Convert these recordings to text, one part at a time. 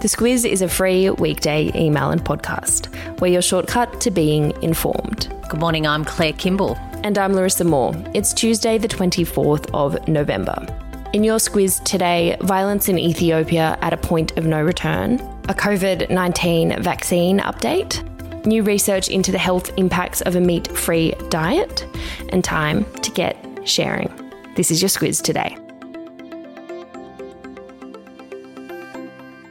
The Squiz is a free weekday email and podcast. We're your shortcut to being informed. Good morning, I'm Claire Kimball. And I'm Larissa Moore. It's Tuesday, the 24th of November. In your squiz today, violence in Ethiopia at a point of no return, a COVID 19 vaccine update, new research into the health impacts of a meat free diet, and time to get sharing. This is your squiz today.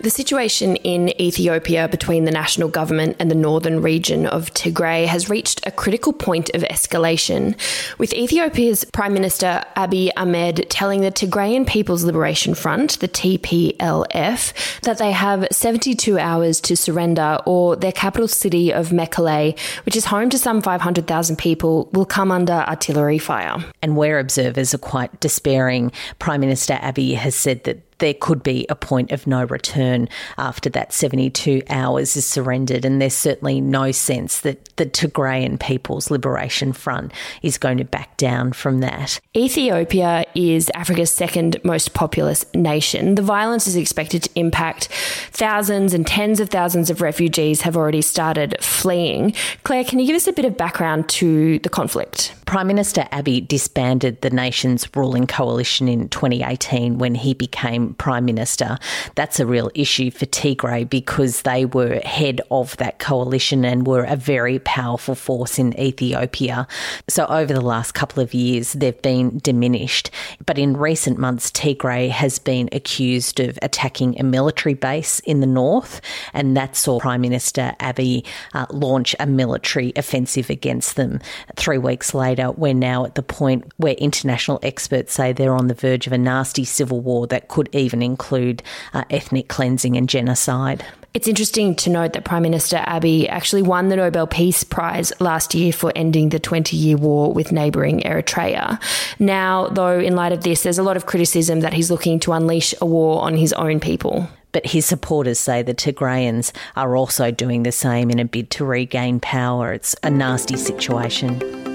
The situation in Ethiopia between the national government and the northern region of Tigray has reached a critical point of escalation, with Ethiopia's Prime Minister Abiy Ahmed telling the Tigrayan People's Liberation Front, the TPLF, that they have 72 hours to surrender or their capital city of Mekelle, which is home to some 500,000 people, will come under artillery fire. And where observers are quite despairing, Prime Minister Abiy has said that there could be a point of no return after that 72 hours is surrendered. And there's certainly no sense that the Tigrayan People's Liberation Front is going to back down from that. Ethiopia is Africa's second most populous nation. The violence is expected to impact thousands and tens of thousands of refugees have already started fleeing. Claire, can you give us a bit of background to the conflict? Prime Minister Abiy disbanded the nation's ruling coalition in 2018 when he became Prime Minister. That's a real issue for Tigray because they were head of that coalition and were a very powerful force in Ethiopia. So over the last couple of years, they've been diminished. But in recent months, Tigray has been accused of attacking a military base in the north, and that saw Prime Minister Abiy uh, launch a military offensive against them. Three weeks later, later, we're now at the point where international experts say they're on the verge of a nasty civil war that could even include uh, ethnic cleansing and genocide. It's interesting to note that Prime Minister Abiy actually won the Nobel Peace Prize last year for ending the 20 year war with neighbouring Eritrea. Now, though, in light of this, there's a lot of criticism that he's looking to unleash a war on his own people. But his supporters say the Tigrayans are also doing the same in a bid to regain power. It's a nasty situation.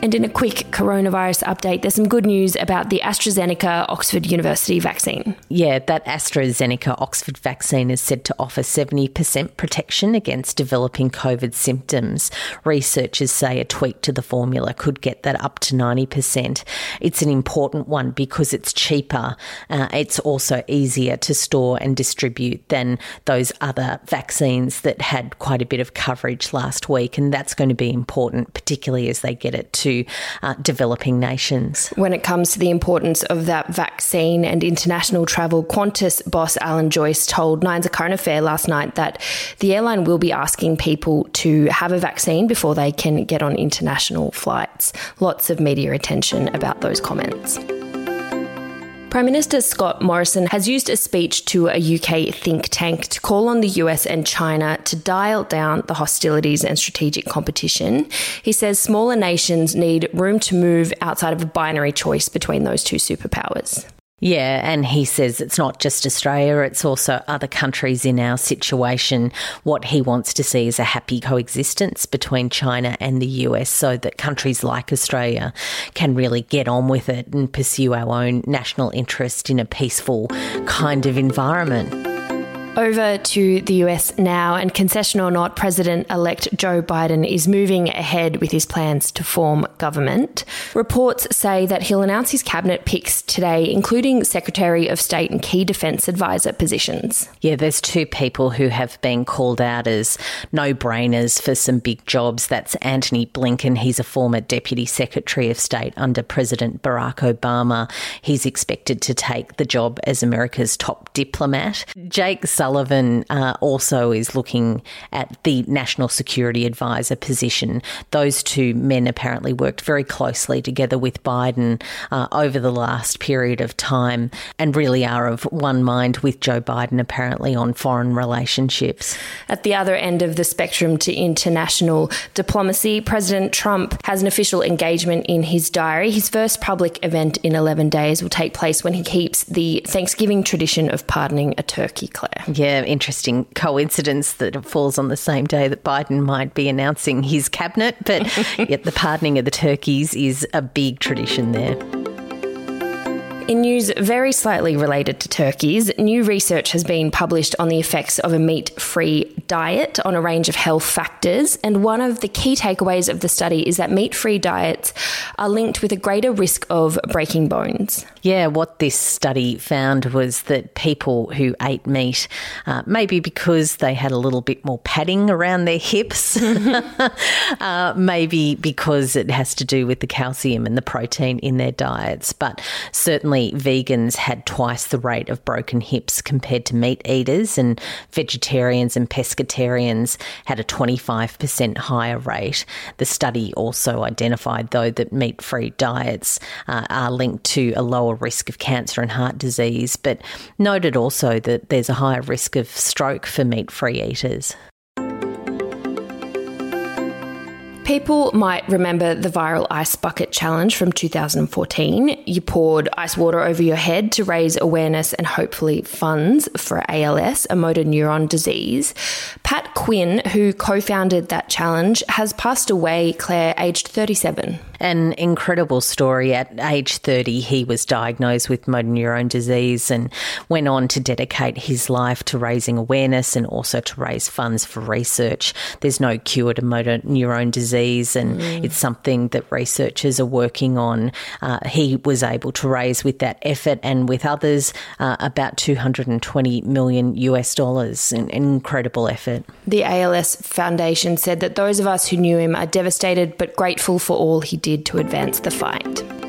And in a quick coronavirus update, there's some good news about the AstraZeneca Oxford University vaccine. Yeah, that AstraZeneca Oxford vaccine is said to offer 70% protection against developing COVID symptoms. Researchers say a tweak to the formula could get that up to 90%. It's an important one because it's cheaper. Uh, it's also easier to store and distribute than those other vaccines that had quite a bit of coverage last week. And that's going to be important, particularly as they get it to to uh, developing nations. When it comes to the importance of that vaccine and international travel, Qantas boss Alan Joyce told Nine's a Current Affair last night that the airline will be asking people to have a vaccine before they can get on international flights. Lots of media attention about those comments. Prime Minister Scott Morrison has used a speech to a UK think tank to call on the US and China to dial down the hostilities and strategic competition. He says smaller nations need room to move outside of a binary choice between those two superpowers. Yeah, and he says it's not just Australia, it's also other countries in our situation. What he wants to see is a happy coexistence between China and the US so that countries like Australia can really get on with it and pursue our own national interest in a peaceful kind of environment. Over to the US now, and concession or not, President elect Joe Biden is moving ahead with his plans to form government. Reports say that he'll announce his cabinet picks today, including Secretary of State and key defense advisor positions. Yeah, there's two people who have been called out as no brainers for some big jobs. That's Antony Blinken. He's a former Deputy Secretary of State under President Barack Obama. He's expected to take the job as America's top diplomat. Jake Sullivan Sullivan uh, also is looking at the National Security Advisor position. Those two men apparently worked very closely together with Biden uh, over the last period of time and really are of one mind with Joe Biden apparently on foreign relationships. At the other end of the spectrum to international diplomacy, President Trump has an official engagement in his diary. His first public event in 11 days will take place when he keeps the Thanksgiving tradition of pardoning a turkey, Claire. Yeah, interesting coincidence that it falls on the same day that Biden might be announcing his cabinet, but yet the pardoning of the turkeys is a big tradition there. In news very slightly related to turkeys, new research has been published on the effects of a meat free diet on a range of health factors. And one of the key takeaways of the study is that meat free diets are linked with a greater risk of breaking bones. Yeah, what this study found was that people who ate meat, uh, maybe because they had a little bit more padding around their hips, uh, maybe because it has to do with the calcium and the protein in their diets, but certainly vegans had twice the rate of broken hips compared to meat eaters, and vegetarians and pescatarians had a 25% higher rate. The study also identified, though, that meat free diets uh, are linked to a lower risk of cancer and heart disease, but noted also that there's a higher risk of stroke for meat free eaters. People might remember the viral ice bucket challenge from 2014. You poured ice water over your head to raise awareness and hopefully funds for ALS, a motor neuron disease. Pat Quinn, who co founded that challenge, has passed away, Claire, aged 37. An incredible story. At age 30, he was diagnosed with motor neuron disease and went on to dedicate his life to raising awareness and also to raise funds for research. There's no cure to motor neuron disease, and mm. it's something that researchers are working on. Uh, he was able to raise with that effort and with others uh, about 220 million US dollars. An incredible effort. The ALS Foundation said that those of us who knew him are devastated but grateful for all he did to advance the fight.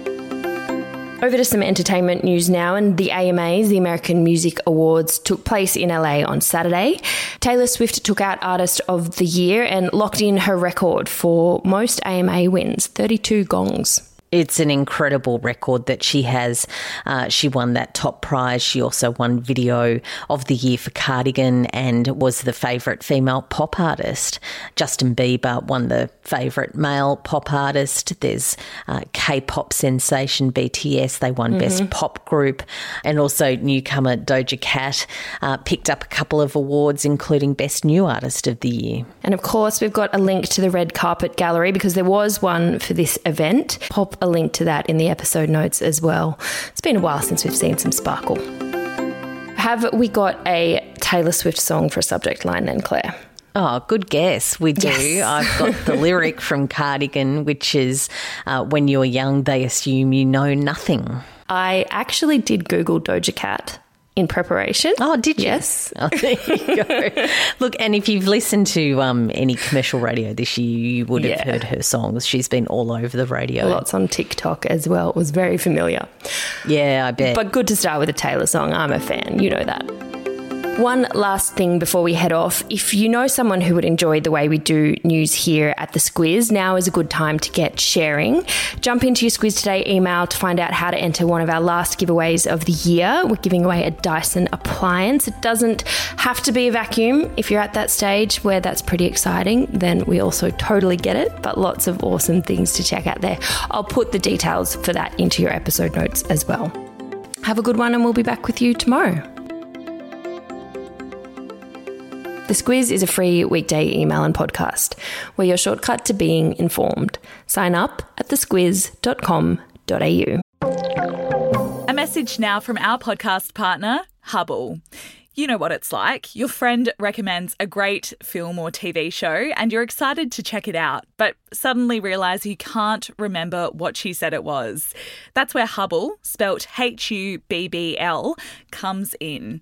Over to some entertainment news now, and the AMAs, the American Music Awards, took place in LA on Saturday. Taylor Swift took out Artist of the Year and locked in her record for most AMA wins 32 gongs it's an incredible record that she has. Uh, she won that top prize. She also won Video of the Year for Cardigan and was the favourite female pop artist. Justin Bieber won the favourite male pop artist. There's uh, K pop sensation BTS. They won mm-hmm. Best Pop Group. And also newcomer Doja Cat uh, picked up a couple of awards, including Best New Artist of the Year. And of course, we've got a link to the red carpet gallery because there was one for this event. Pop a link to that in the episode notes as well. It's been a while since we've seen some sparkle. Have we got a Taylor Swift song for a subject line then, Claire? Oh, good guess. We do. Yes. I've got the lyric from Cardigan, which is uh, When you're young, they assume you know nothing. I actually did Google Doja Cat in preparation. Oh, did you? Yes. Oh, there you go. Look, and if you've listened to um, any commercial radio this year, you would have yeah. heard her songs. She's been all over the radio. Lots on TikTok as well. It was very familiar. Yeah, I bet. But good to start with a Taylor song. I'm a fan. You know that. One last thing before we head off. If you know someone who would enjoy the way we do news here at the Squiz, now is a good time to get sharing. Jump into your Squiz Today email to find out how to enter one of our last giveaways of the year. We're giving away a Dyson appliance. It doesn't have to be a vacuum. If you're at that stage where that's pretty exciting, then we also totally get it, but lots of awesome things to check out there. I'll put the details for that into your episode notes as well. Have a good one, and we'll be back with you tomorrow. The Squiz is a free weekday email and podcast. We're your shortcut to being informed. Sign up at thesquiz.com.au. A message now from our podcast partner, Hubbl. You know what it's like. Your friend recommends a great film or TV show and you're excited to check it out, but suddenly realize you can't remember what she said it was. That's where Hubbl, spelt H U B B L, comes in.